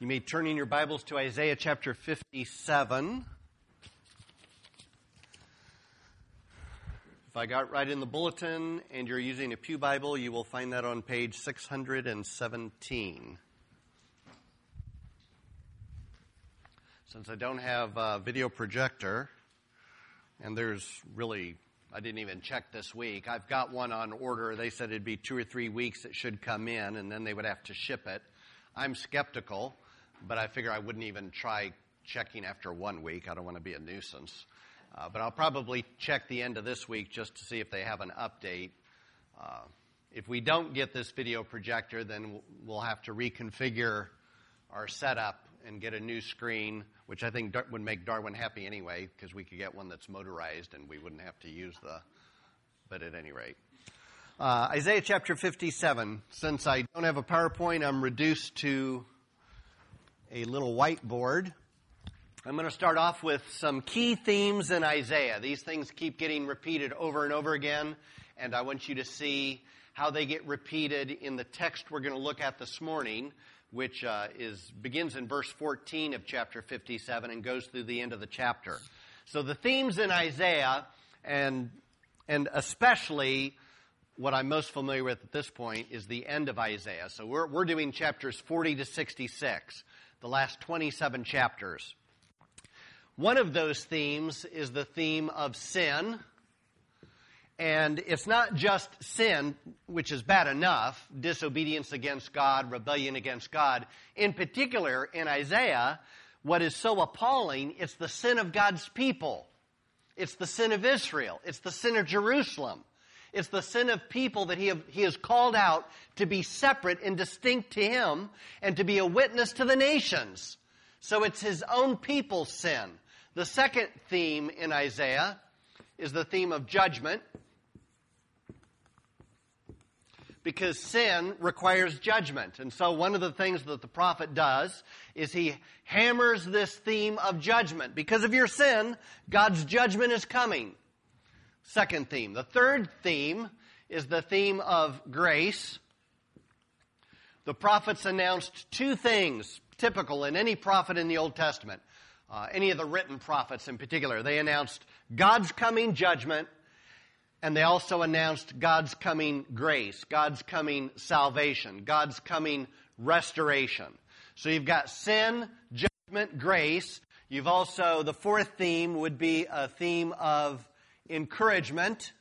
You may turn in your Bibles to Isaiah chapter 57. If I got right in the bulletin and you're using a Pew Bible, you will find that on page 617. Since I don't have a video projector, and there's really, I didn't even check this week, I've got one on order. They said it'd be two or three weeks it should come in, and then they would have to ship it. I'm skeptical but I figure I wouldn't even try checking after one week. I don't want to be a nuisance. Uh, but I'll probably check the end of this week just to see if they have an update. Uh, if we don't get this video projector, then we'll have to reconfigure our setup and get a new screen, which I think would make Darwin happy anyway, because we could get one that's motorized and we wouldn't have to use the. But at any rate. Uh, Isaiah chapter 57. Since I don't have a PowerPoint, I'm reduced to a little whiteboard. I'm going to start off with some key themes in Isaiah. These things keep getting repeated over and over again, and I want you to see how they get repeated in the text we're going to look at this morning, which uh, is begins in verse 14 of chapter 57 and goes through the end of the chapter. So the themes in Isaiah, and and especially what I'm most familiar with at this point is the end of Isaiah. So we're, we're doing chapters 40 to 66 the last 27 chapters. One of those themes is the theme of sin. And it's not just sin, which is bad enough, disobedience against God, rebellion against God. In particular, in Isaiah, what is so appalling, it's the sin of God's people. It's the sin of Israel. It's the sin of Jerusalem. It's the sin of people that he, have, he has called out to be separate and distinct to him and to be a witness to the nations. So it's his own people's sin. The second theme in Isaiah is the theme of judgment. Because sin requires judgment. And so one of the things that the prophet does is he hammers this theme of judgment. Because of your sin, God's judgment is coming. Second theme. The third theme is the theme of grace. The prophets announced two things typical in any prophet in the Old Testament, uh, any of the written prophets in particular. They announced God's coming judgment, and they also announced God's coming grace, God's coming salvation, God's coming restoration. So you've got sin, judgment, grace. You've also, the fourth theme would be a theme of encouragement.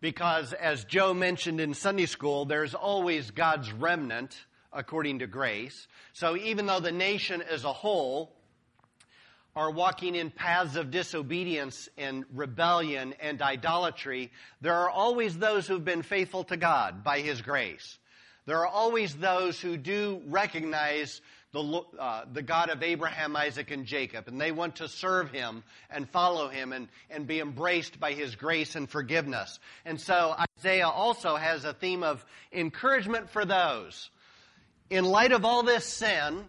Because, as Joe mentioned in Sunday school, there's always God's remnant according to grace. So, even though the nation as a whole are walking in paths of disobedience and rebellion and idolatry, there are always those who've been faithful to God by His grace. There are always those who do recognize the, uh, the God of Abraham, Isaac, and Jacob, and they want to serve him and follow him and, and be embraced by his grace and forgiveness. And so Isaiah also has a theme of encouragement for those. In light of all this sin,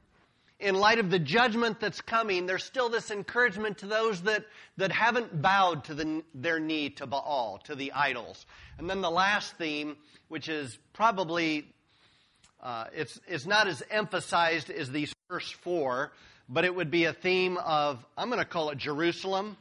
in light of the judgment that's coming, there's still this encouragement to those that, that haven't bowed to the, their knee to Baal, to the idols. And then the last theme, which is probably uh, it's, it's not as emphasized as these first four, but it would be a theme of, I'm going to call it Jerusalem.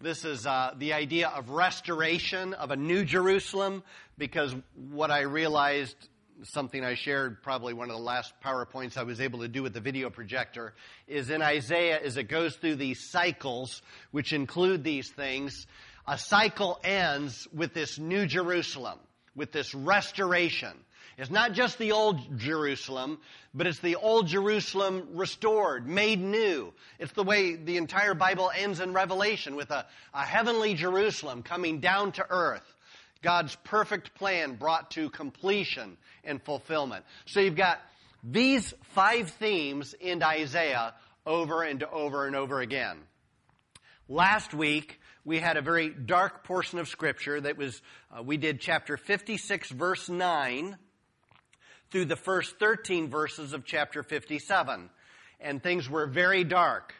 This is uh, the idea of restoration of a new Jerusalem, because what I realized, something I shared probably one of the last PowerPoints I was able to do with the video projector, is in Isaiah, as it goes through these cycles, which include these things, a cycle ends with this new Jerusalem, with this restoration. It's not just the old Jerusalem, but it's the old Jerusalem restored, made new. It's the way the entire Bible ends in Revelation with a, a heavenly Jerusalem coming down to earth. God's perfect plan brought to completion and fulfillment. So you've got these five themes in Isaiah over and over and over again. Last week, we had a very dark portion of Scripture that was, uh, we did chapter 56, verse 9 through the first 13 verses of chapter 57. And things were very dark.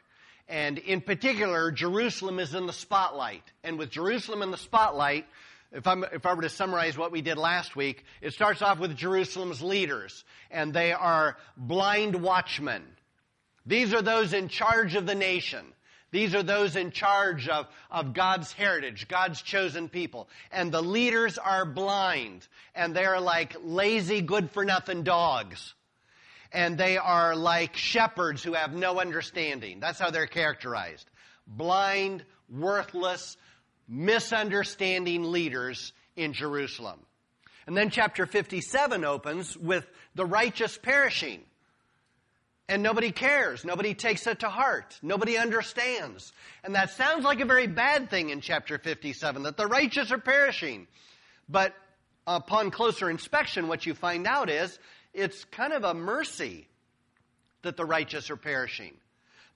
And in particular, Jerusalem is in the spotlight. And with Jerusalem in the spotlight, if, if I were to summarize what we did last week, it starts off with Jerusalem's leaders, and they are blind watchmen. These are those in charge of the nation. These are those in charge of, of God's heritage, God's chosen people. And the leaders are blind, and they're like lazy, good for nothing dogs. And they are like shepherds who have no understanding. That's how they're characterized. Blind, worthless, misunderstanding leaders in Jerusalem. And then chapter 57 opens with the righteous perishing. And nobody cares. Nobody takes it to heart. Nobody understands. And that sounds like a very bad thing in chapter 57, that the righteous are perishing. But upon closer inspection, what you find out is it's kind of a mercy that the righteous are perishing.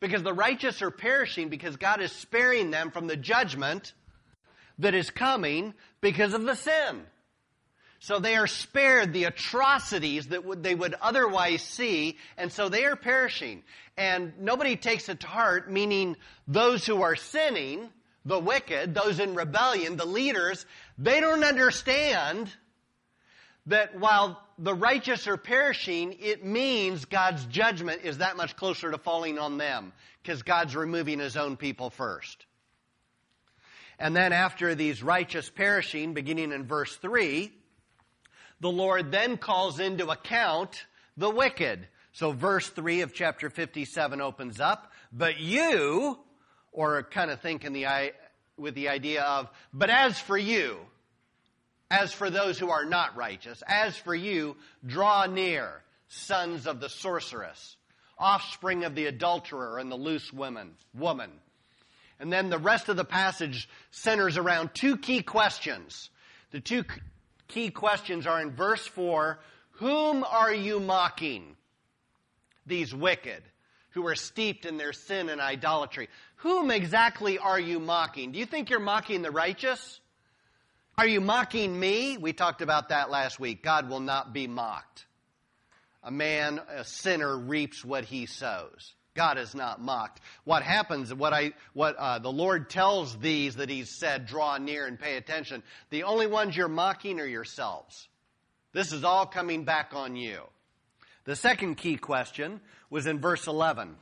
Because the righteous are perishing because God is sparing them from the judgment that is coming because of the sin. So they are spared the atrocities that would, they would otherwise see, and so they are perishing. And nobody takes it to heart, meaning those who are sinning, the wicked, those in rebellion, the leaders, they don't understand that while the righteous are perishing, it means God's judgment is that much closer to falling on them, because God's removing his own people first. And then after these righteous perishing, beginning in verse 3, the Lord then calls into account the wicked. So verse 3 of chapter 57 opens up, but you, or kind of think in the, with the idea of, but as for you, as for those who are not righteous, as for you, draw near, sons of the sorceress, offspring of the adulterer and the loose woman, woman. And then the rest of the passage centers around two key questions. The two key questions are in verse 4 Whom are you mocking? These wicked who are steeped in their sin and idolatry. Whom exactly are you mocking? Do you think you're mocking the righteous? Are you mocking me? We talked about that last week. God will not be mocked. A man, a sinner, reaps what he sows. God is not mocked. What happens, what I, what uh, the Lord tells these that He's said, draw near and pay attention. The only ones you're mocking are yourselves. This is all coming back on you. The second key question was in verse 11.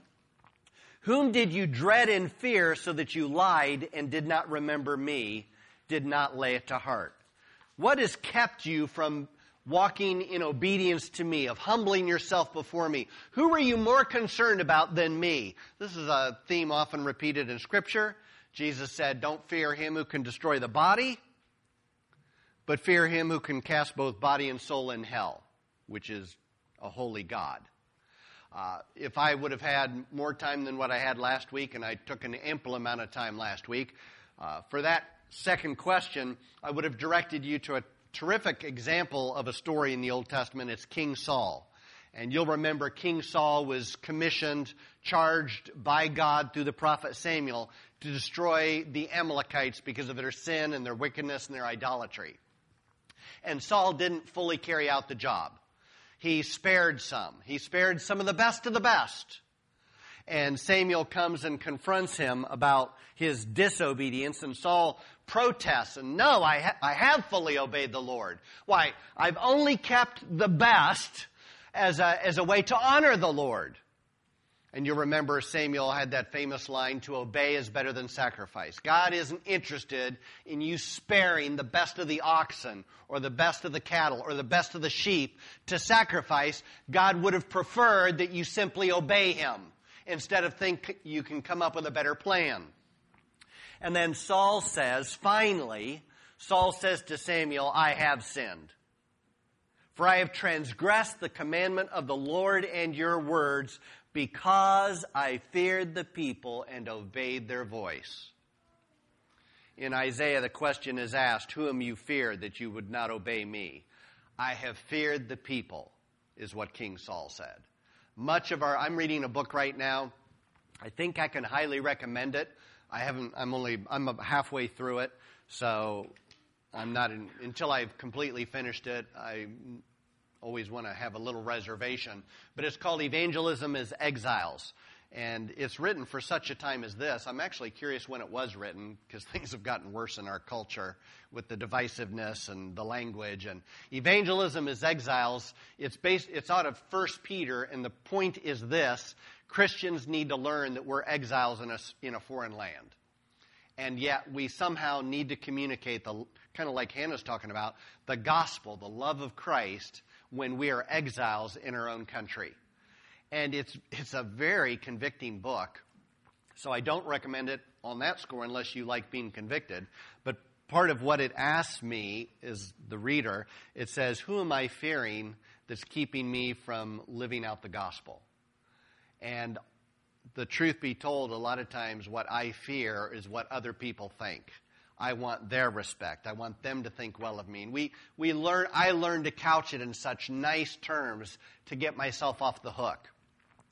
Whom did you dread and fear so that you lied and did not remember me, did not lay it to heart? What has kept you from walking in obedience to me, of humbling yourself before me. Who are you more concerned about than me? This is a theme often repeated in Scripture. Jesus said, Don't fear him who can destroy the body, but fear him who can cast both body and soul in hell, which is a holy God. Uh, if I would have had more time than what I had last week, and I took an ample amount of time last week, uh, for that second question, I would have directed you to a terrific example of a story in the Old Testament. It's King Saul. And you'll remember King Saul was commissioned, charged by God through the prophet Samuel to destroy the Amalekites because of their sin and their wickedness and their idolatry. And Saul didn't fully carry out the job. He spared some. He spared some of the best of the best. And Samuel comes and confronts him about his disobedience, and Saul protests and no, I, ha- I have fully obeyed the Lord. Why? I've only kept the best as a, as a way to honor the Lord. And you remember Samuel had that famous line to obey is better than sacrifice. God isn't interested in you sparing the best of the oxen or the best of the cattle or the best of the sheep to sacrifice. God would have preferred that you simply obey him instead of think you can come up with a better plan. And then Saul says, finally, Saul says to Samuel, I have sinned. For I have transgressed the commandment of the Lord and your words because I feared the people and obeyed their voice. In Isaiah, the question is asked, Whom you feared that you would not obey me? I have feared the people, is what King Saul said. Much of our, I'm reading a book right now. I think I can highly recommend it. I haven't, I'm only, I'm halfway through it, so I'm not, in, until I've completely finished it, I always want to have a little reservation. But it's called Evangelism as Exiles. And it's written for such a time as this. I'm actually curious when it was written because things have gotten worse in our culture with the divisiveness and the language. And evangelism as exiles. It's based, it's out of First Peter, and the point is this Christians need to learn that we're exiles in a, in a foreign land. And yet we somehow need to communicate the, kind of like Hannah's talking about, the gospel, the love of Christ when we are exiles in our own country. And it's, it's a very convicting book. So I don't recommend it on that score unless you like being convicted. But part of what it asks me is the reader, it says, Who am I fearing that's keeping me from living out the gospel? And the truth be told, a lot of times what I fear is what other people think. I want their respect. I want them to think well of me. And we, we learn, I learned to couch it in such nice terms to get myself off the hook.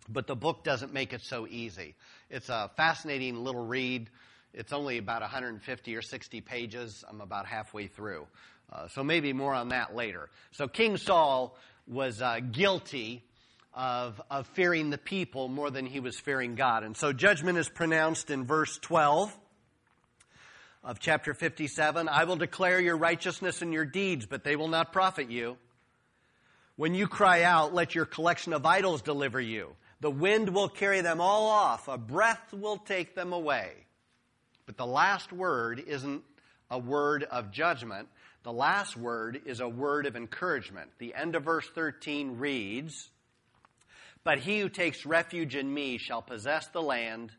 But the book doesn't make it so easy. It's a fascinating little read. It's only about 150 or 60 pages. I'm about halfway through. Uh, so maybe more on that later. So King Saul was uh, guilty of, of fearing the people more than he was fearing God. And so judgment is pronounced in verse 12 of chapter 57. I will declare your righteousness and your deeds, but they will not profit you. When you cry out, let your collection of idols deliver you. The wind will carry them all off. A breath will take them away. But the last word isn't a word of judgment. The last word is a word of encouragement. The end of verse 13 reads, but he who takes refuge in me shall possess the land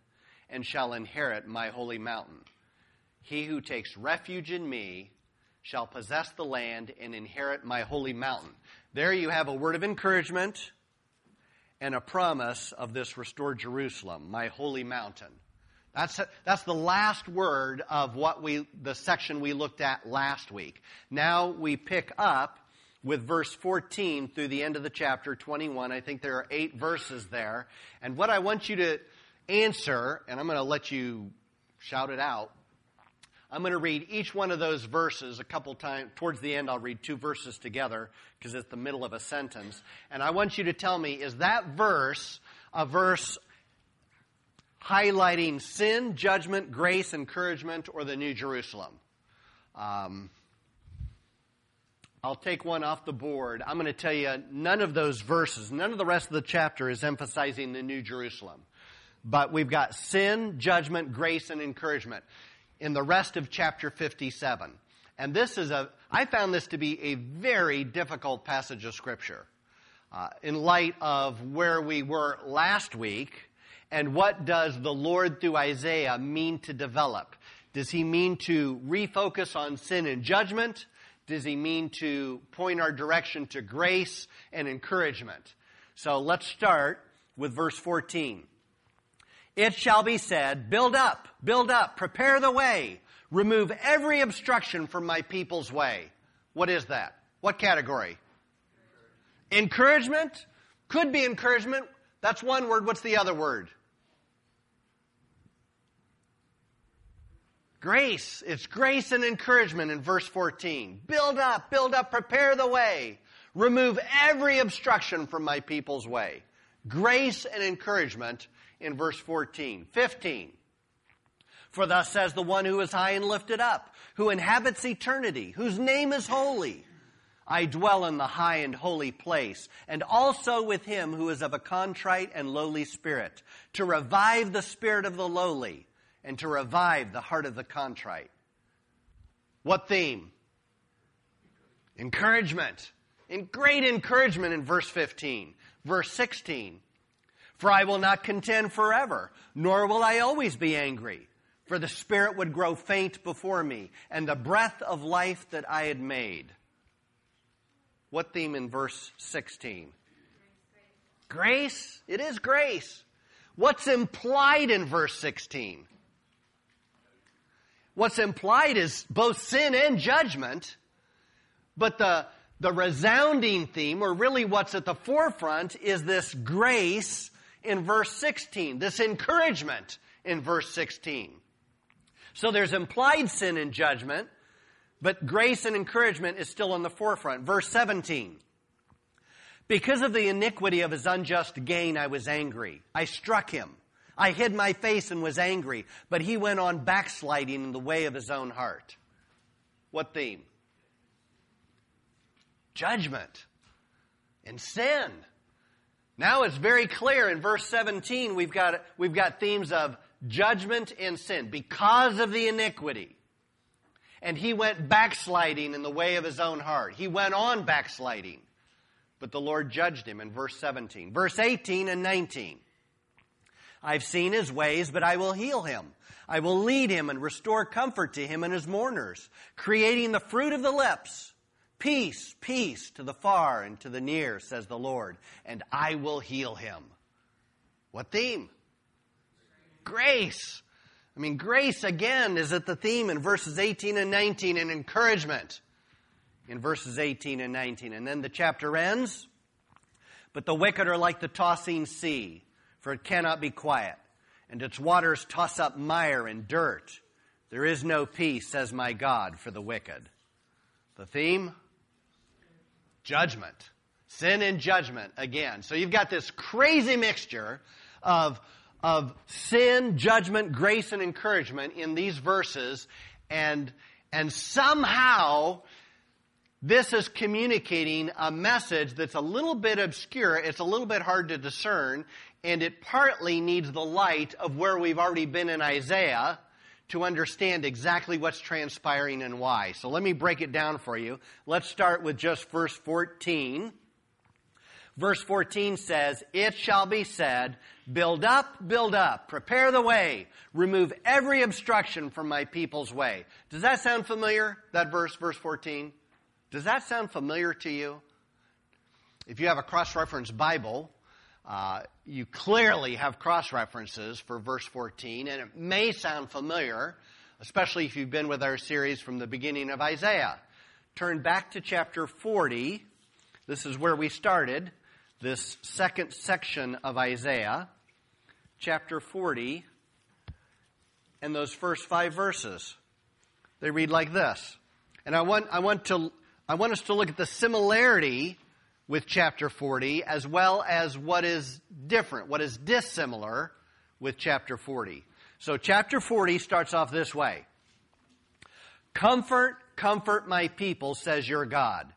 and shall inherit my holy mountain. He who takes refuge in me shall possess the land and inherit my holy mountain. There you have a word of encouragement and a promise of this restored Jerusalem, my holy mountain. That's, that's the last word of what we, the section we looked at last week. Now we pick up with verse 14 through the end of the chapter 21. I think there are eight verses there. And what I want you to answer, and I'm going to let you shout it out. I'm going to read each one of those verses a couple times. Towards the end, I'll read two verses together because it's the middle of a sentence. And I want you to tell me, is that verse a verse highlighting sin, judgment, grace, encouragement, or the New Jerusalem? Um, I'll take one off the board. I'm going to tell you none of those verses, none of the rest of the chapter is emphasizing the New Jerusalem. But we've got sin, judgment, grace, and encouragement in the rest of chapter 57. And this is a, I found this to be a very difficult passage of Scripture. Uh, in light of where we were last week, and what does the Lord through Isaiah mean to develop? Does he mean to refocus on sin and judgment? Does he mean to point our direction to grace and encouragement? So let's start with verse 14. It shall be said, build up, build up, prepare the way, remove every obstruction from my people's way. What is that? What category? Encouragement? Could be encouragement. That's one word. What's the other word? Grace. It's grace and encouragement in verse 14. Build up, build up, prepare the way. Remove every obstruction from my people's way. Grace and encouragement in verse 14. 15. For thus says the one who is high and lifted up, who inhabits eternity, whose name is holy. I dwell in the high and holy place, and also with him who is of a contrite and lowly spirit, to revive the spirit of the lowly and to revive the heart of the contrite. What theme? Encouragement. In great encouragement in verse 15. Verse 16. For I will not contend forever, nor will I always be angry. For the spirit would grow faint before me, and the breath of life that I had made. What theme in verse 16? Grace. It is grace. What's implied in verse 16? What's implied is both sin and judgment, but the, the resounding theme, or really what's at the forefront, is this grace in verse 16, this encouragement in verse 16. So there's implied sin and judgment, but grace and encouragement is still in the forefront. Verse 17. Because of the iniquity of his unjust gain, I was angry. I struck him. I hid my face and was angry, but he went on backsliding in the way of his own heart. What theme? Judgment and sin. Now it's very clear in verse 17 we've got, we've got themes of judgment and sin because of the iniquity. And he went backsliding in the way of his own heart. He went on backsliding. But the Lord judged him in verse 17. Verse 18 and 19. I've seen his ways, but I will heal him. I will lead him and restore comfort to him and his mourners, creating the fruit of the lips. Peace, peace to the far and to the near, says the Lord, and I will heal him. What theme? Grace. I mean, grace again is at the theme in verses 18 and 19 and encouragement in verses 18 and 19. And then the chapter ends. But the wicked are like the tossing sea, for it cannot be quiet, and its waters toss up mire and dirt. There is no peace, says my God, for the wicked. The theme? Judgment. Sin and judgment again. So you've got this crazy mixture of of sin, judgment, grace, and encouragement in these verses, and, and somehow this is communicating a message that's a little bit obscure, it's a little bit hard to discern, and it partly needs the light of where we've already been in Isaiah to understand exactly what's transpiring and why. So let me break it down for you. Let's start with just verse 14. Verse 14 says, It shall be said, Build up, build up, prepare the way, remove every obstruction from my people's way. Does that sound familiar, that verse, verse 14? Does that sound familiar to you? If you have a cross reference Bible, uh, you clearly have cross references for verse 14, and it may sound familiar, especially if you've been with our series from the beginning of Isaiah. Turn back to chapter 40. This is where we started this second section of Isaiah, chapter 40, and those first five verses. They read like this. And I want, I want to, I want us to look at the similarity with chapter 40 as well as what is different, what is dissimilar with chapter 40. So chapter 40 starts off this way. Comfort, comfort my people, says your God.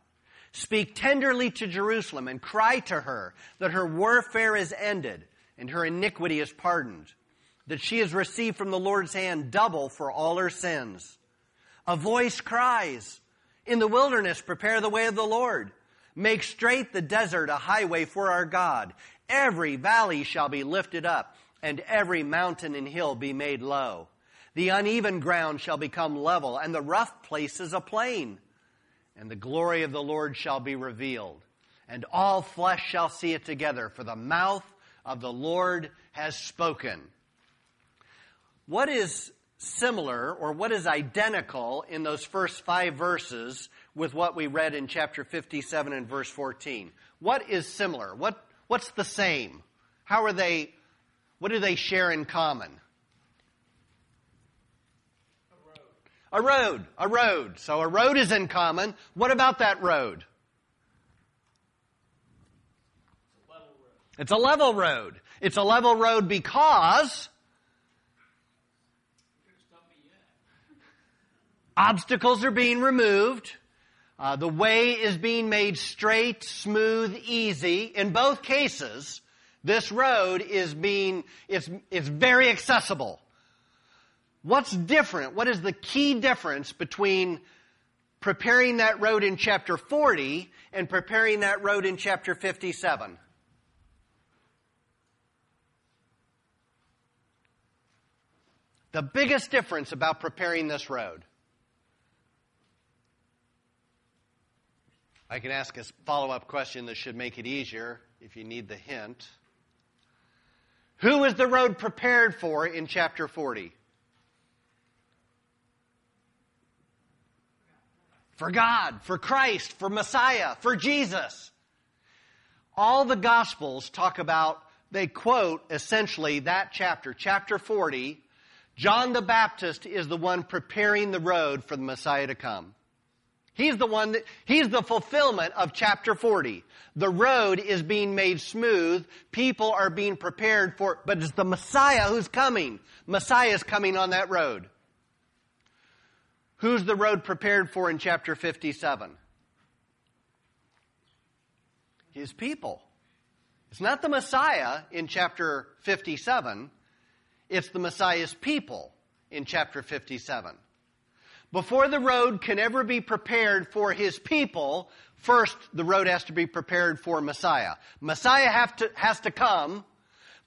Speak tenderly to Jerusalem and cry to her that her warfare is ended and her iniquity is pardoned, that she has received from the Lord's hand double for all her sins. A voice cries, In the wilderness, prepare the way of the Lord. Make straight the desert a highway for our God. Every valley shall be lifted up, and every mountain and hill be made low. The uneven ground shall become level, and the rough places a plain and the glory of the Lord shall be revealed, and all flesh shall see it together, for the mouth of the Lord has spoken. What is similar or what is identical in those first five verses with what we read in chapter 57 and verse 14? What is similar? What, what's the same? How are they, what do they share in common? A road. A road. So a road is in common. What about that road? It's a level road. It's a level road because obstacles are being removed. Uh, the way is being made straight, smooth, easy. In both cases, this road is being, it's, it's very accessible. What's different? What is the key difference between preparing that road in chapter 40 and preparing that road in chapter 57? The biggest difference about preparing this road. I can ask a follow up question that should make it easier if you need the hint. Who is the road prepared for in chapter 40? for God, for Christ, for Messiah, for Jesus. All the Gospels talk about, they quote essentially that chapter, chapter 40. John the Baptist is the one preparing the road for the Messiah to come. He's the one that, he's the fulfillment of chapter 40. The road is being made smooth. People are being prepared for, but it's the Messiah who's coming. Messiah is coming on that road. Who's the road prepared for in chapter 57? His people. It's not the Messiah in chapter 57. It's the Messiah's people in chapter 57. Before the road can ever be prepared for his people, first the road has to be prepared for Messiah. Messiah to, has to come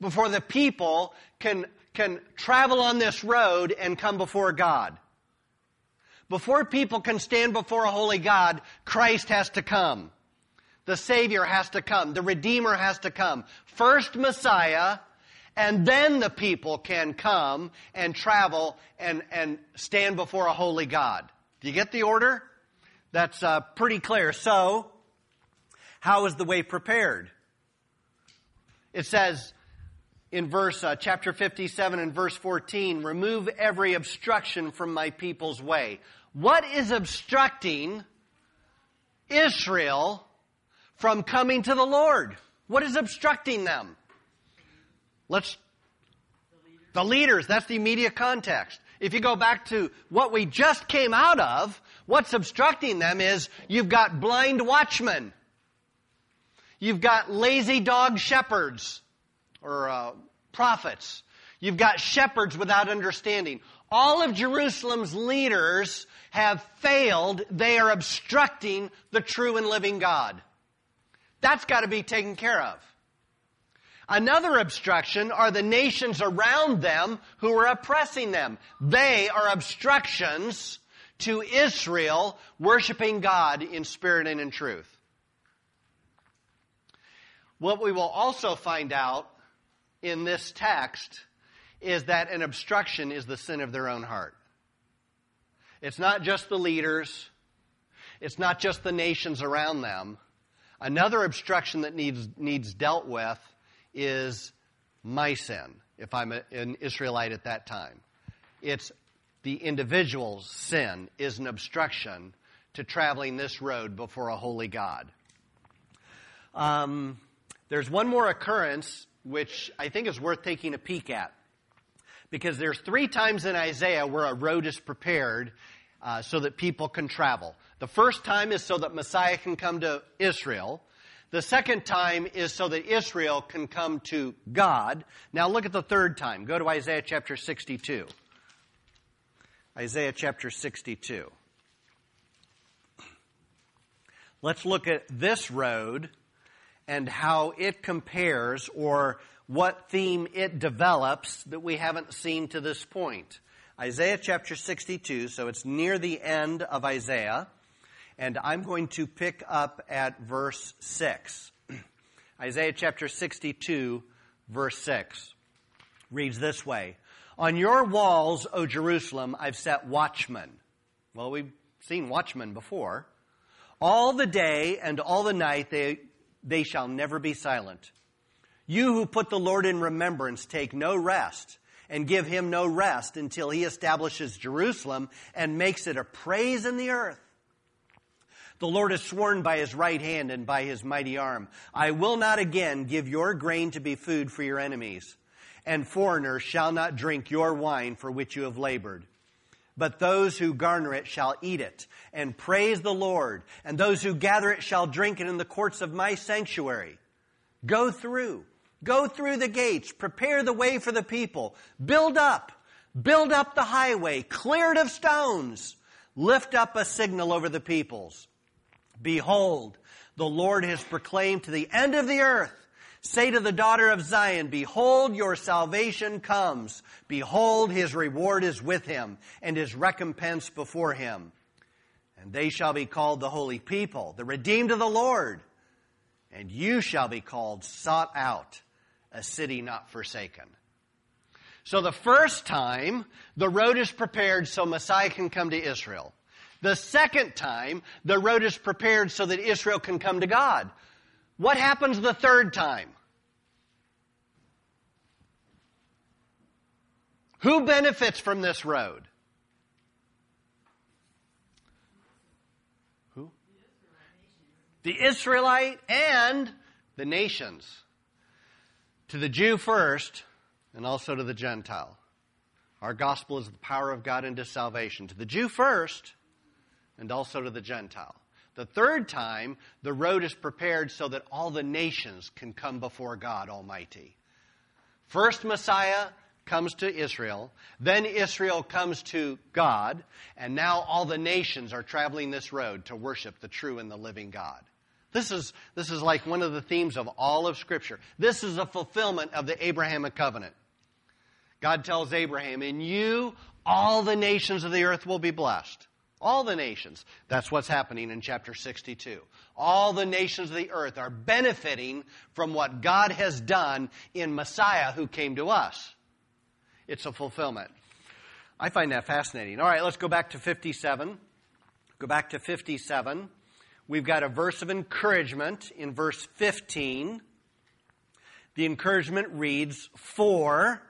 before the people can, can travel on this road and come before God. Before people can stand before a holy God, Christ has to come. The Savior has to come. The Redeemer has to come. First Messiah, and then the people can come and travel and, and stand before a holy God. Do you get the order? That's uh, pretty clear. So, how is the way prepared? It says in verse uh, chapter 57 and verse 14, remove every obstruction from my people's way. What is obstructing Israel from coming to the Lord? What is obstructing them? Let's, the leaders, that's the immediate context. If you go back to what we just came out of, what's obstructing them is you've got blind watchmen. You've got lazy dog shepherds or uh, prophets. You've got shepherds without understanding. All of Jerusalem's leaders have failed. They are obstructing the true and living God. That's got to be taken care of. Another obstruction are the nations around them who are oppressing them. They are obstructions to Israel worshiping God in spirit and in truth. What we will also find out in this text is that an obstruction is the sin of their own heart. It's not just the leaders. It's not just the nations around them. Another obstruction that needs, needs dealt with is my sin, if I'm a, an Israelite at that time. It's the individual's sin is an obstruction to traveling this road before a holy God. Um, there's one more occurrence which I think is worth taking a peek at. Because there's three times in Isaiah where a road is prepared uh, so that people can travel. The first time is so that Messiah can come to Israel. The second time is so that Israel can come to God. Now look at the third time. Go to Isaiah chapter 62. Isaiah chapter 62. Let's look at this road and how it compares or what theme it develops that we haven't seen to this point. Isaiah chapter 62, so it's near the end of Isaiah and I'm going to pick up at verse 6. Isaiah chapter 62, verse 6 reads this way On your walls, O Jerusalem, I've set watchmen. Well, we've seen watchmen before. All the day and all the night they, they shall never be silent. You who put the Lord in remembrance take no rest and give him no rest until he establishes Jerusalem and makes it a praise in the earth. The Lord has sworn by his right hand and by his mighty arm, I will not again give your grain to be food for your enemies, and foreigners shall not drink your wine for which you have labored. But those who garner it shall eat it and praise the Lord, and those who gather it shall drink it in the courts of my sanctuary. Go through, go through the gates, prepare the way for the people, build up, build up the highway, clear it of stones, lift up a signal over the peoples. Behold, the Lord has proclaimed to the end of the earth. Say to the daughter of Zion, Behold, your salvation comes. Behold, his reward is with him, and his recompense before him. And they shall be called the holy people, the redeemed of the Lord. And you shall be called sought out, a city not forsaken. So the first time, the road is prepared so Messiah can come to Israel. The second time, the road is prepared so that Israel can come to God. What happens the third time? Who benefits from this road? Who? The Israelite and the nations. To the Jew first, and also to the Gentile. Our gospel is the power of God into salvation. To the Jew first, and also to the Gentile. The third time, the road is prepared so that all the nations can come before God Almighty. First, Messiah comes to Israel, then Israel comes to God, and now all the nations are traveling this road to worship the true and the living God. This is, this is like one of the themes of all of Scripture. This is a fulfillment of the Abrahamic covenant. God tells Abraham, In you, all the nations of the earth will be blessed. All the nations. That's what's happening in chapter 62. All the nations of the earth are benefiting from what God has done in Messiah who came to us. It's a fulfillment. I find that fascinating. All right, let's go back to 57. Go back to 57. We've got a verse of encouragement in verse 15. The encouragement reads, For,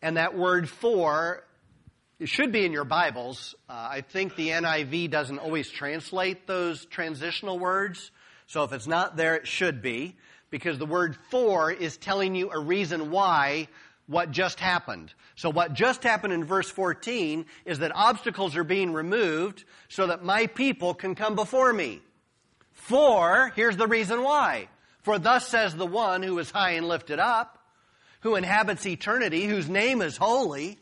and that word for it should be in your Bibles. Uh, I think the NIV doesn't always translate those transitional words. So if it's not there, it should be. Because the word for is telling you a reason why what just happened. So what just happened in verse 14 is that obstacles are being removed so that my people can come before me. For, here's the reason why. For thus says the one who is high and lifted up, who inhabits eternity, whose name is holy.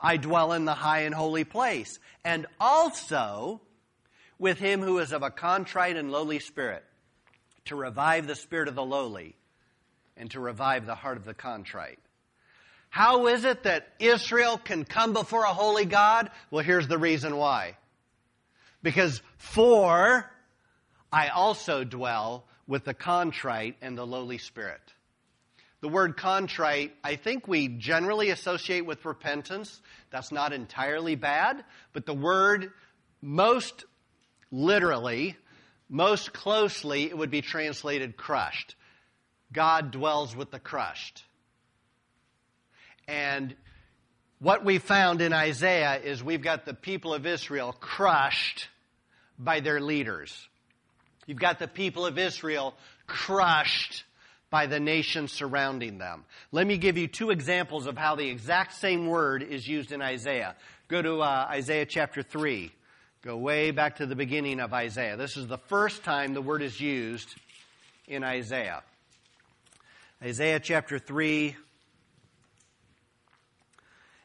I dwell in the high and holy place, and also with him who is of a contrite and lowly spirit, to revive the spirit of the lowly, and to revive the heart of the contrite. How is it that Israel can come before a holy God? Well, here's the reason why. Because for I also dwell with the contrite and the lowly spirit. The word contrite, I think we generally associate with repentance. That's not entirely bad, but the word most literally, most closely, it would be translated crushed. God dwells with the crushed. And what we found in Isaiah is we've got the people of Israel crushed by their leaders. You've got the people of Israel crushed by the nations surrounding them. Let me give you two examples of how the exact same word is used in Isaiah. Go to uh, Isaiah chapter 3. Go way back to the beginning of Isaiah. This is the first time the word is used in Isaiah. Isaiah chapter 3.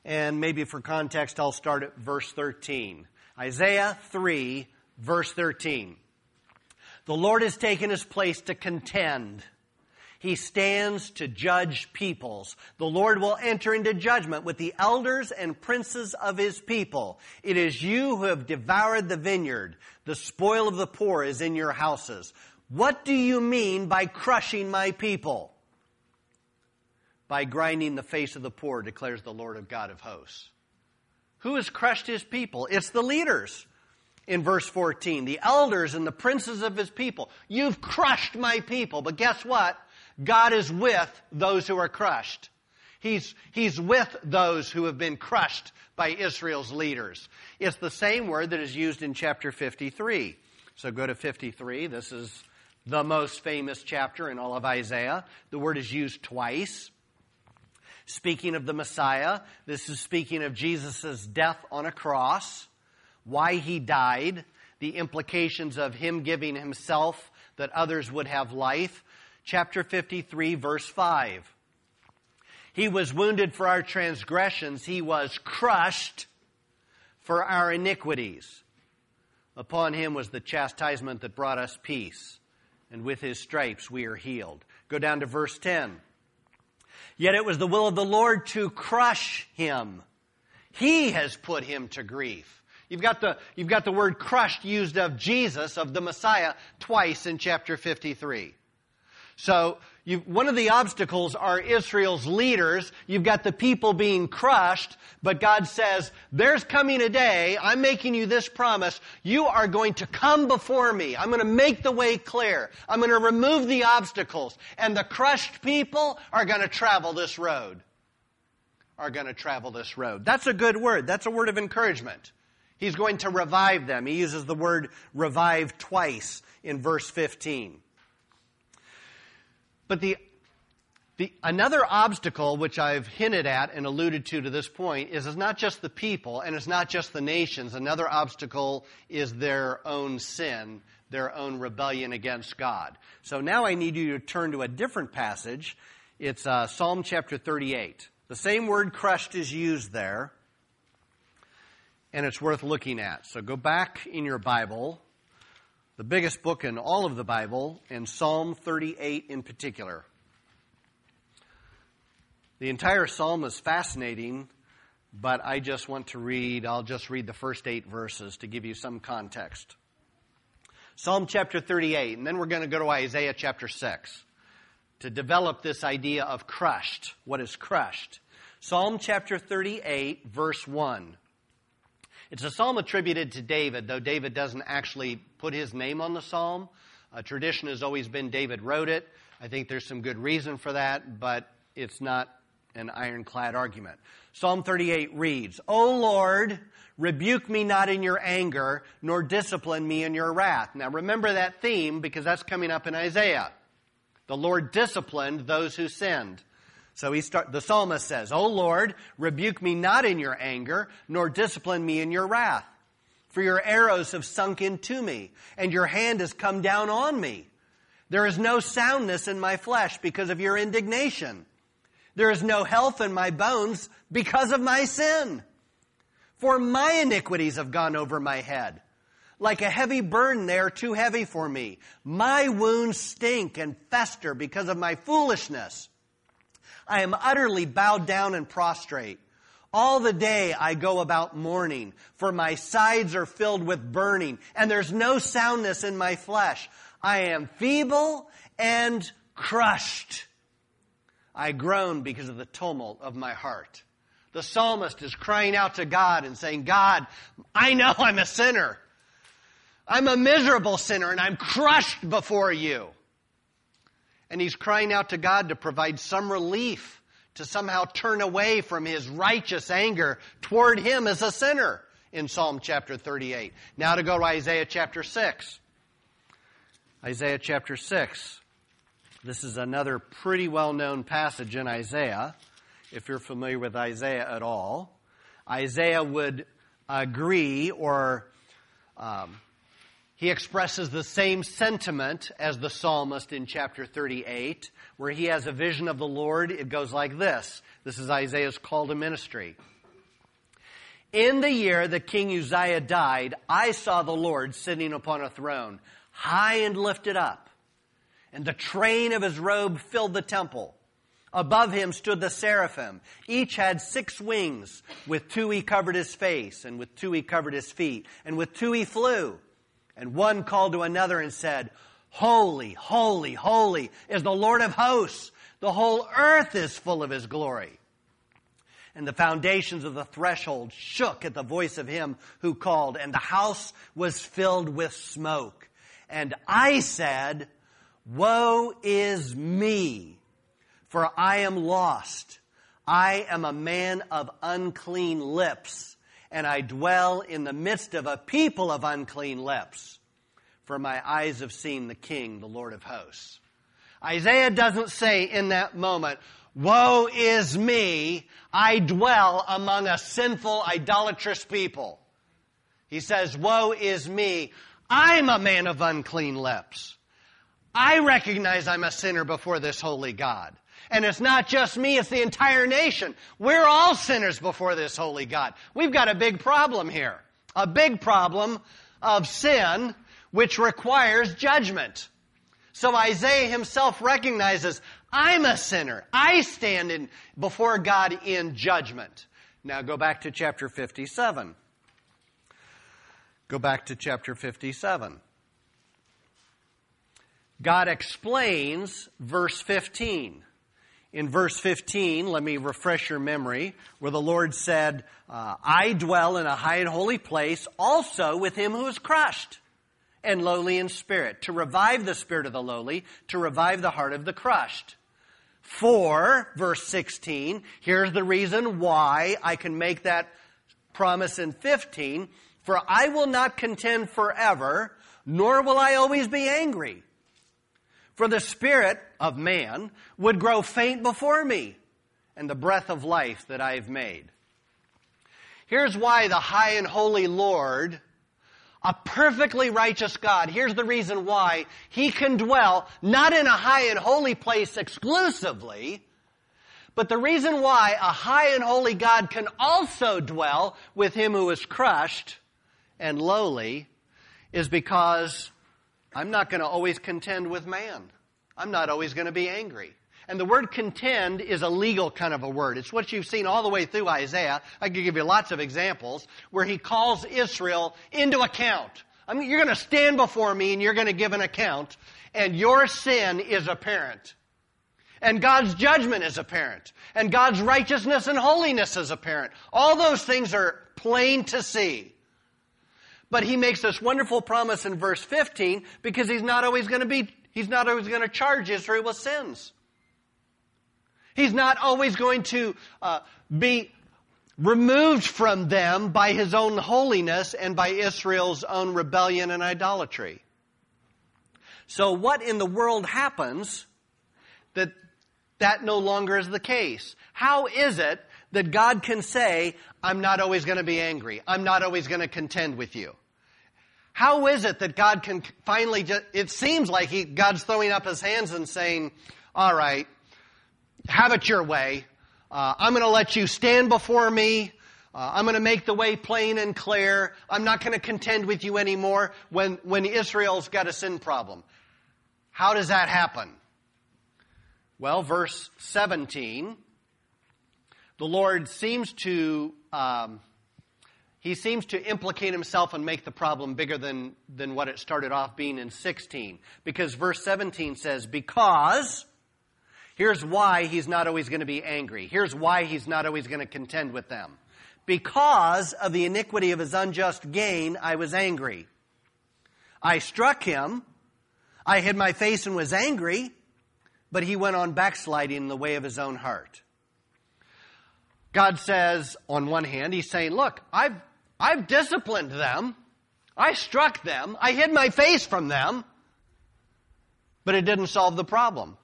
And maybe for context, I'll start at verse 13. Isaiah 3, verse 13. The Lord has taken his place to contend he stands to judge peoples. The Lord will enter into judgment with the elders and princes of his people. It is you who have devoured the vineyard. The spoil of the poor is in your houses. What do you mean by crushing my people? By grinding the face of the poor, declares the Lord of God of hosts. Who has crushed his people? It's the leaders in verse 14. The elders and the princes of his people. You've crushed my people. But guess what? God is with those who are crushed. He's, he's with those who have been crushed by Israel's leaders. It's the same word that is used in chapter 53. So go to 53. This is the most famous chapter in all of Isaiah. The word is used twice. Speaking of the Messiah, this is speaking of Jesus' death on a cross, why he died, the implications of him giving himself that others would have life, chapter 53, verse 5. He was wounded for our transgressions, he was crushed for our iniquities. Upon him was the chastisement that brought us peace, and with his stripes we are healed. Go down to verse 10. Yet it was the will of the Lord to crush him. He has put him to grief. You've got the, you've got the word crushed used of Jesus, of the Messiah, twice in chapter 53. So one of the obstacles are Israel's leaders. You've got the people being crushed, but God says, there's coming a day, I'm making you this promise, you are going to come before me. I'm going to make the way clear. I'm going to remove the obstacles. And the crushed people are going to travel this road. Are going to travel this road. That's a good word. That's a word of encouragement. He's going to revive them. He uses the word revive twice in verse 15. But the, the, another obstacle which I've hinted at and alluded to to this point is it's not just the people and it's not just the nations. Another obstacle is their own sin, their own rebellion against God. So now I need you to turn to a different passage. It's uh, Psalm chapter 38. The same word crushed is used there and it's worth looking at. So go back in your Bible, the biggest book in all of the Bible, and Psalm 38 in particular. The entire psalm is fascinating, but I just want to read, I'll just read the first eight verses to give you some context. Psalm chapter 38, and then we're going to go to Isaiah chapter 6 to develop this idea of crushed. What is crushed? Psalm chapter 38, verse 1. It's a psalm attributed to David, though David doesn't actually put his name on the psalm. Tradition has always been David wrote it. I think there's some good reason for that, but it's not an ironclad argument. Psalm 38 reads, O Lord, rebuke me not in your anger, nor discipline me in your wrath. Now remember that theme because that's coming up in Isaiah. The Lord disciplined those who sinned. So he start, the psalmist says, O Lord, rebuke me not in your anger, nor discipline me in your wrath. For your arrows have sunk into me, and your hand has come down on me. There is no soundness in my flesh because of your indignation. There is no health in my bones because of my sin. For my iniquities have gone over my head. Like a heavy burden, they are too heavy for me. My wounds stink and fester because of my foolishness. I am utterly bowed down and prostrate. All the day I go about mourning, for my sides are filled with burning, and there's no soundness in my flesh. I am feeble and crushed. I groan because of the tumult of my heart. The psalmist is crying out to God and saying, God, I know I'm a sinner. I'm a miserable sinner and I'm crushed before you. And he's crying out to God to provide some relief, to somehow turn away from his righteous anger toward him as a sinner in Psalm chapter 38. Now to go to Isaiah chapter 6. Isaiah chapter 6. This is another pretty well known passage in Isaiah, if you're familiar with Isaiah at all. Isaiah would agree or um, he expresses the same sentiment as the psalmist in chapter 38, where he has a vision of the Lord. It goes like this. This is Isaiah's call to ministry. In the year that King Uzziah died, I saw the Lord sitting upon a throne, high and lifted up, and the train of his robe filled the temple. Above him stood the seraphim. Each had six wings. With two he covered his face, and with two he covered his feet, and with two he flew. And one called to another and said, Holy, holy, holy is the Lord of hosts. The whole earth is full of his glory. And the foundations of the threshold shook at the voice of him who called, and the house was filled with smoke. And I said, Woe is me, for I am lost. I am a man of unclean lips and I dwell in the midst of a people of unclean lips. For my eyes have seen the King, the Lord of hosts. Isaiah doesn't say in that moment, Woe is me, I dwell among a sinful, idolatrous people. He says, Woe is me, I'm a man of unclean lips. I recognize I'm a sinner before this holy God. And it's not just me, it's the entire nation. We're all sinners before this holy God. We've got a big problem here. A big problem of sin, which requires judgment. So Isaiah himself recognizes, I'm a sinner. I stand in, before God in judgment. Now go back to chapter 57. Go back to chapter 57. God explains verse 15 in verse 15, let me refresh your memory, where the Lord said, uh, I dwell in a high and holy place also with him who is crushed and lowly in spirit, to revive the spirit of the lowly, to revive the heart of the crushed. For, verse 16, here's the reason why I can make that promise in 15. For I will not contend forever, nor will I always be angry. For the spirit of man would grow faint before me, and the breath of life that I have made. Here's why the high and holy Lord, a perfectly righteous God, here's the reason why he can dwell not in a high and holy place exclusively, but the reason why a high and holy God can also dwell with him who is crushed and lowly is because I'm not going to always contend with man. I'm not always going to be angry. And the word contend is a legal kind of a word. It's what you've seen all the way through Isaiah. I could give you lots of examples where he calls Israel into account. I mean, you're going to stand before me and you're going to give an account, and your sin is apparent. And God's judgment is apparent. And God's righteousness and holiness is apparent. All those things are plain to see. But he makes this wonderful promise in verse 15 because he's not always going to be, he's not always going to charge Israel with sins. He's not always going to uh, be removed from them by his own holiness and by Israel's own rebellion and idolatry. So what in the world happens that that no longer is the case? How is it that God can say, I'm not always going to be angry. I'm not always going to contend with you. How is it that God can finally just, it seems like he, God's throwing up his hands and saying, all right, have it your way. Uh, I'm going to let you stand before me. Uh, I'm going to make the way plain and clear. I'm not going to contend with you anymore when, when Israel's got a sin problem. How does that happen? Well, verse 17 the Lord seems to um, he seems to implicate himself and make the problem bigger than, than what it started off being in 16. Because verse 17 says, Because, here's why he's not always going to be angry. Here's why he's not always going to contend with them. Because of the iniquity of his unjust gain, I was angry. I struck him. I hid my face and was angry. But he went on backsliding in the way of his own heart. God says, on one hand, He's saying, Look, I've, I've disciplined them. I struck them. I hid my face from them. But it didn't solve the problem.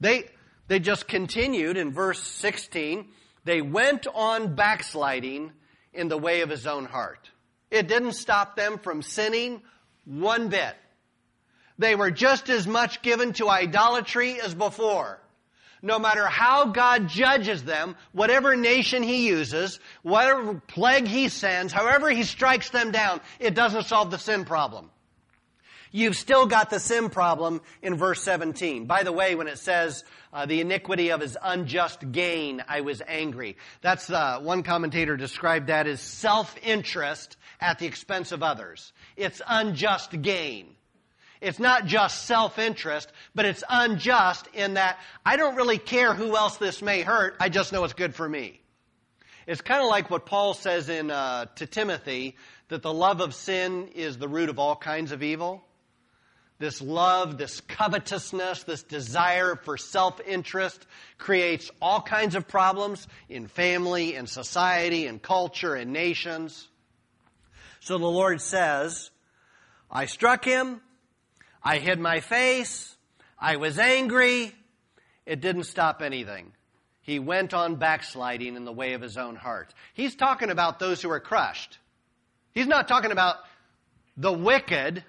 They, they just continued in verse 16. They went on backsliding in the way of his own heart. It didn't stop them from sinning one bit. They were just as much given to idolatry as before no matter how God judges them, whatever nation He uses, whatever plague He sends, however He strikes them down, it doesn't solve the sin problem. You've still got the sin problem in verse 17. By the way, when it says, uh, the iniquity of his unjust gain, I was angry. That's, uh, one commentator described that as self-interest at the expense of others. It's unjust gain. It's not just self-interest, but it's unjust in that I don't really care who else this may hurt. I just know it's good for me. It's kind of like what Paul says in uh, to Timothy that the love of sin is the root of all kinds of evil. This love, this covetousness, this desire for self-interest creates all kinds of problems in family, in society, in culture, in nations. So the Lord says, I struck him, I hid my face. I was angry. It didn't stop anything. He went on backsliding in the way of his own heart. He's talking about those who are crushed. He's not talking about the wicked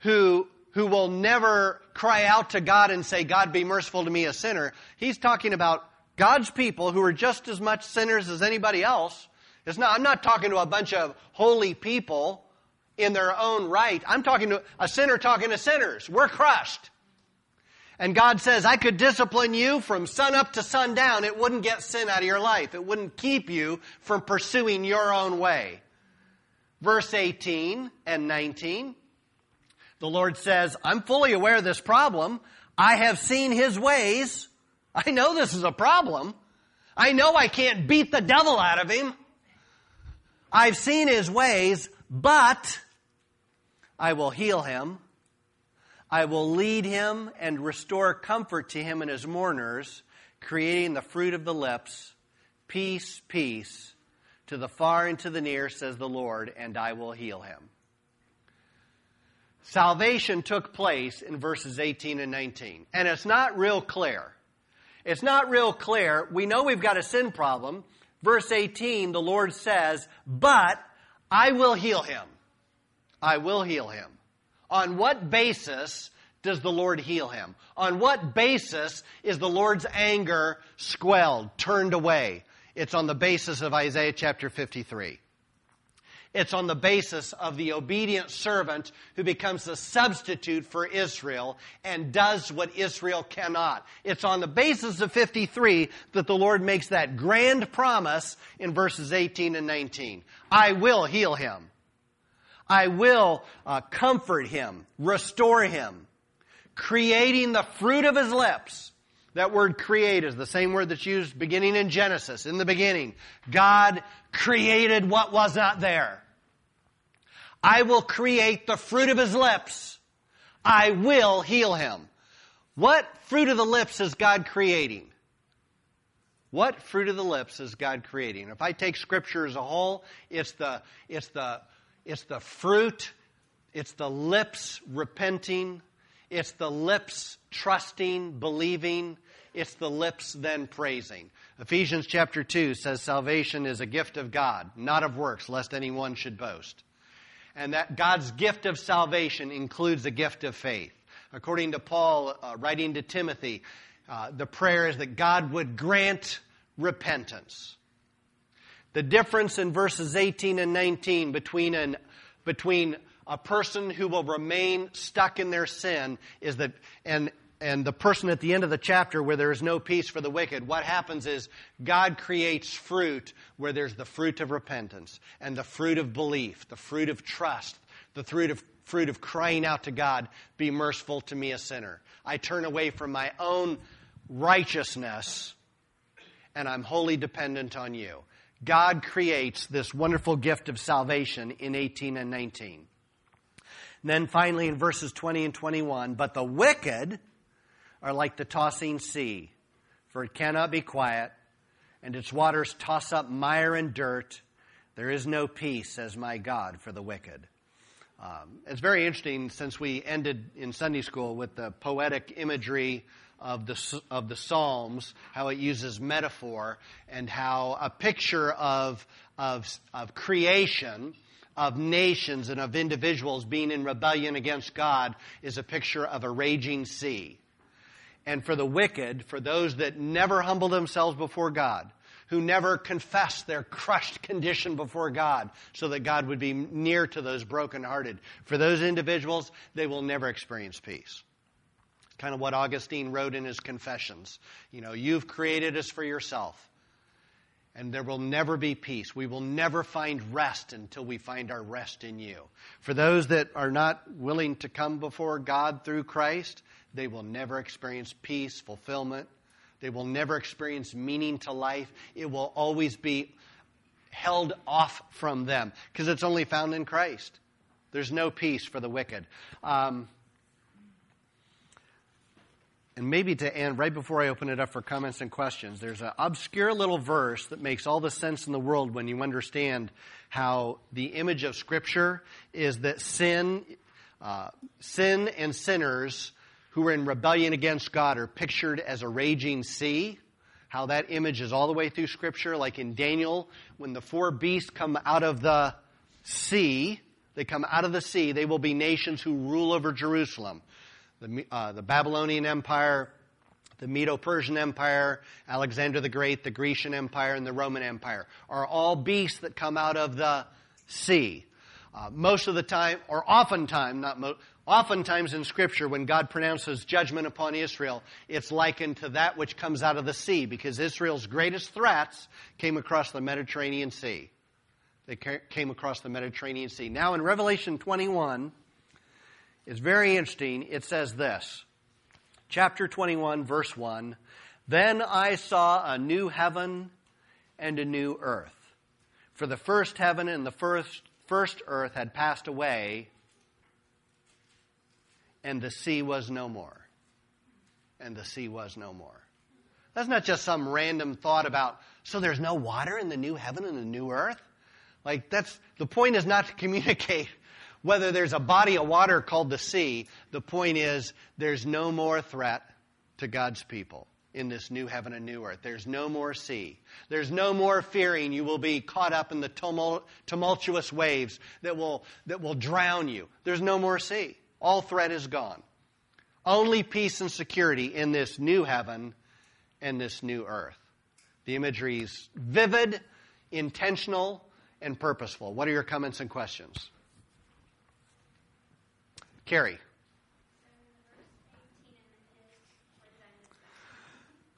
who, who will never cry out to God and say, God be merciful to me, a sinner. He's talking about God's people who are just as much sinners as anybody else. It's not, I'm not talking to a bunch of holy people in their own right. I'm talking to a sinner talking to sinners. We're crushed. And God says, I could discipline you from sun up to sundown. It wouldn't get sin out of your life. It wouldn't keep you from pursuing your own way. Verse 18 and 19. The Lord says, I'm fully aware of this problem. I have seen his ways. I know this is a problem. I know I can't beat the devil out of him. I've seen his ways, but I will heal him. I will lead him and restore comfort to him and his mourners, creating the fruit of the lips, peace, peace, to the far and to the near, says the Lord, and I will heal him. Salvation took place in verses 18 and 19, and it's not real clear. It's not real clear. We know we've got a sin problem. Verse 18, the Lord says, But I will heal him. I will heal him. On what basis does the Lord heal him? On what basis is the Lord's anger squelled, turned away? It's on the basis of Isaiah chapter 53. It's on the basis of the obedient servant who becomes the substitute for Israel and does what Israel cannot. It's on the basis of 53 that the Lord makes that grand promise in verses 18 and 19. I will heal him. I will uh, comfort him, restore him, creating the fruit of his lips. That word create is the same word that's used beginning in Genesis. In the beginning, God created what was not there. I will create the fruit of his lips. I will heal him. What fruit of the lips is God creating? What fruit of the lips is God creating? If I take scripture as a whole, it's the, it's the, it's the fruit, it's the lips repenting, it's the lips trusting, believing, it's the lips then praising. Ephesians chapter 2 says salvation is a gift of God, not of works, lest anyone should boast and that God's gift of salvation includes a gift of faith. According to Paul uh, writing to Timothy, uh, the prayer is that God would grant repentance. The difference in verses 18 and 19 between, an, between a person who will remain stuck in their sin is that, and and the person at the end of the chapter where there is no peace for the wicked, what happens is God creates fruit where there's the fruit of repentance and the fruit of belief, the fruit of trust, the fruit of, fruit of crying out to God, be merciful to me, a sinner. I turn away from my own righteousness and I'm wholly dependent on you. God creates this wonderful gift of salvation in 18 and 19. And then finally in verses 20 and 21, but the wicked, are like the tossing sea, for it cannot be quiet, and its waters toss up mire and dirt. There is no peace, says my God, for the wicked. Um, it's very interesting since we ended in Sunday school with the poetic imagery of the, of the Psalms, how it uses metaphor, and how a picture of, of, of creation, of nations, and of individuals being in rebellion against God is a picture of a raging sea and for the wicked, for those that never humble themselves before God, who never confess their crushed condition before God so that God would be near to those brokenhearted. For those individuals, they will never experience peace. Kind of what Augustine wrote in his Confessions. You know, you've created us for yourself, and there will never be peace. We will never find rest until we find our rest in you. For those that are not willing to come before God through Christ, they will never experience peace, fulfillment. They will never experience meaning to life. It will always be held off from them because it's only found in Christ. There's no peace for the wicked. Um, and maybe to end, right before I open it up for comments and questions, there's an obscure little verse that makes all the sense in the world when you understand how the image of Scripture is that sin, uh, sin and sinners who are in rebellion against God are pictured as a raging sea. How that image is all the way through Scripture, like in Daniel, when the four beasts come out of the sea, they come out of the sea, they will be nations who rule over Jerusalem. The, uh, the Babylonian Empire, the Medo Persian Empire, Alexander the Great, the Grecian Empire, and the Roman Empire are all beasts that come out of the sea. Uh, most of the time, or oftentimes, not mo- oftentimes in Scripture, when God pronounces judgment upon Israel, it's likened to that which comes out of the sea, because Israel's greatest threats came across the Mediterranean Sea. They came across the Mediterranean Sea. Now, in Revelation 21, it's very interesting. It says this, chapter 21, verse 1. Then I saw a new heaven and a new earth. For the first heaven and the first first earth had passed away, and the sea was no more. And the sea was no more. That's not just some random thought about, so there's no water in the new heaven and the new earth? Like, that's, the point is not to communicate whether there's a body of water called the sea. The point is, there's no more threat to God's people in this new heaven and new earth. There's no more sea. There's no more fearing you will be caught up in the tumult, tumultuous waves that will, that will drown you. There's no more sea. All threat is gone. Only peace and security in this new heaven and this new earth. The imagery is vivid, intentional, and purposeful. What are your comments and questions? Carrie.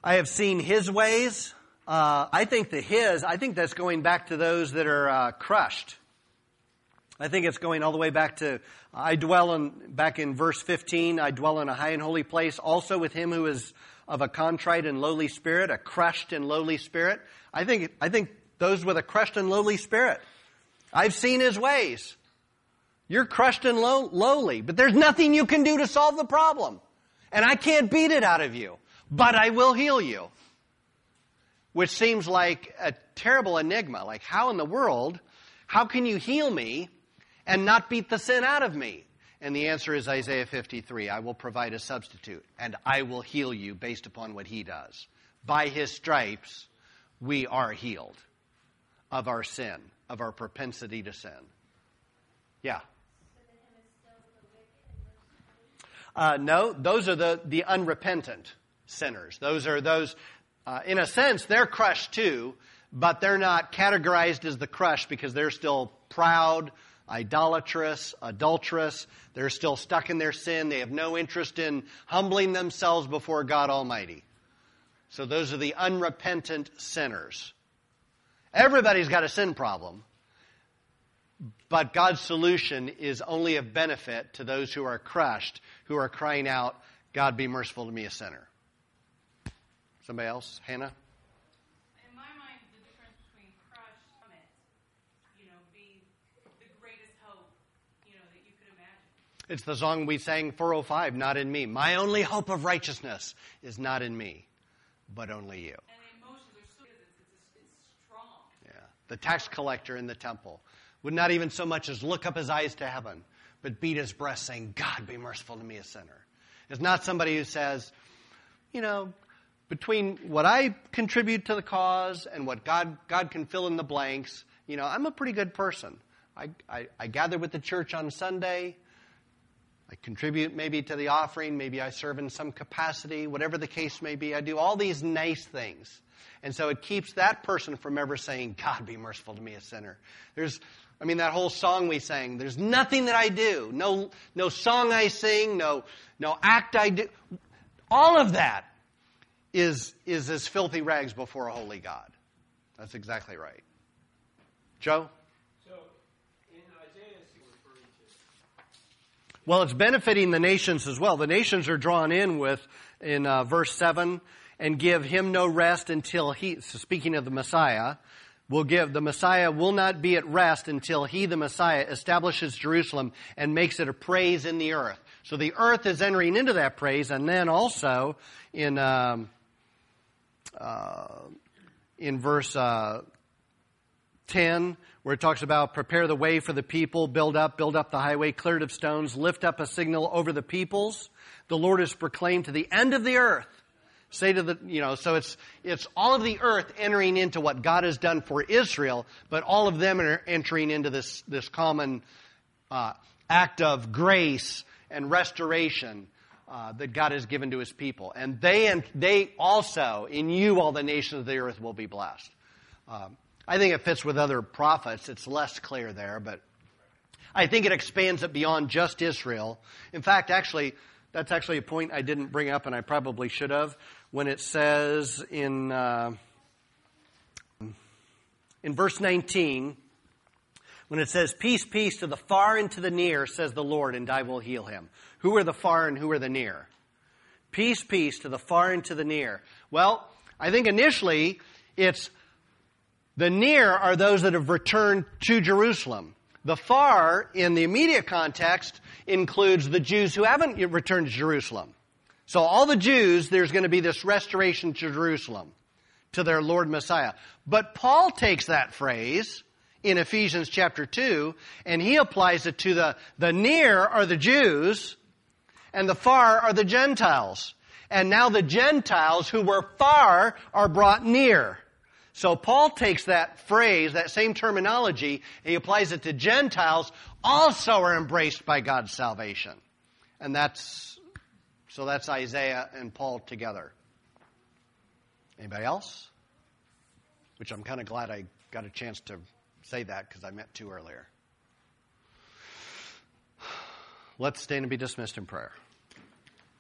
I have seen his ways. Uh, I think the his, I think that's going back to those that are uh, crushed. I think it's going all the way back to, I dwell in, back in verse 15, I dwell in a high and holy place, also with him who is of a contrite and lowly spirit, a crushed and lowly spirit. I think, I think those with a crushed and lowly spirit. I've seen his ways. You're crushed and low, lowly, but there's nothing you can do to solve the problem. And I can't beat it out of you but I will heal you. Which seems like a terrible enigma. Like, how in the world, how can you heal me and not beat the sin out of me? And the answer is Isaiah 53 I will provide a substitute, and I will heal you based upon what he does. By his stripes, we are healed of our sin, of our propensity to sin. Yeah. Uh, no, those are the, the unrepentant sinners. Those are those, uh, in a sense, they're crushed too, but they're not categorized as the crushed because they're still proud, idolatrous, adulterous. They're still stuck in their sin. They have no interest in humbling themselves before God Almighty. So those are the unrepentant sinners. Everybody's got a sin problem, but God's solution is only of benefit to those who are crushed, who are crying out, God be merciful to me, a sinner. Somebody else? Hannah? In my mind, the difference between crush summit, you know, being the greatest hope, you know, that you could imagine. It's the song we sang 405, Not in Me. My only hope of righteousness is not in me, but only you. And the emotions are so it's, it's strong. Yeah. The tax collector in the temple would not even so much as look up his eyes to heaven, but beat his breast saying, God, be merciful to me, a sinner. It's not somebody who says, you know, between what I contribute to the cause and what God, God can fill in the blanks, you know, I'm a pretty good person. I, I, I gather with the church on Sunday. I contribute maybe to the offering. Maybe I serve in some capacity, whatever the case may be. I do all these nice things. And so it keeps that person from ever saying, God, be merciful to me, a sinner. There's, I mean, that whole song we sang, there's nothing that I do. No, no song I sing, no, no act I do. All of that is, is as filthy rags before a holy God. That's exactly right. Joe? So, in Isaiah, to. Well, it's benefiting the nations as well. The nations are drawn in with, in uh, verse 7, and give him no rest until he, so speaking of the Messiah, will give, the Messiah will not be at rest until he, the Messiah, establishes Jerusalem and makes it a praise in the earth. So the earth is entering into that praise, and then also in, um, uh, in verse uh, 10, where it talks about prepare the way for the people, build up, build up the highway, cleared of stones, lift up a signal over the peoples. The Lord is proclaimed to the end of the earth. Say to the, you know, so it's, it's all of the earth entering into what God has done for Israel, but all of them are entering into this, this common uh, act of grace and restoration uh, that God has given to his people. And they, and they also, in you, all the nations of the earth will be blessed. Um, I think it fits with other prophets. It's less clear there, but I think it expands it beyond just Israel. In fact, actually, that's actually a point I didn't bring up, and I probably should have, when it says in, uh, in verse 19, when it says, Peace, peace to the far and to the near, says the Lord, and I will heal him. Who are the far and who are the near? Peace, peace to the far and to the near. Well, I think initially it's the near are those that have returned to Jerusalem. The far, in the immediate context, includes the Jews who haven't returned to Jerusalem. So all the Jews, there's going to be this restoration to Jerusalem, to their Lord Messiah. But Paul takes that phrase in Ephesians chapter 2, and he applies it to the, the near are the Jews, and the far are the Gentiles. And now the Gentiles who were far are brought near. So Paul takes that phrase, that same terminology, and he applies it to Gentiles, also are embraced by God's salvation. And that's, so that's Isaiah and Paul together. Anybody else? Which I'm kind of glad I got a chance to say that because I meant to earlier. Let's stand and be dismissed in prayer.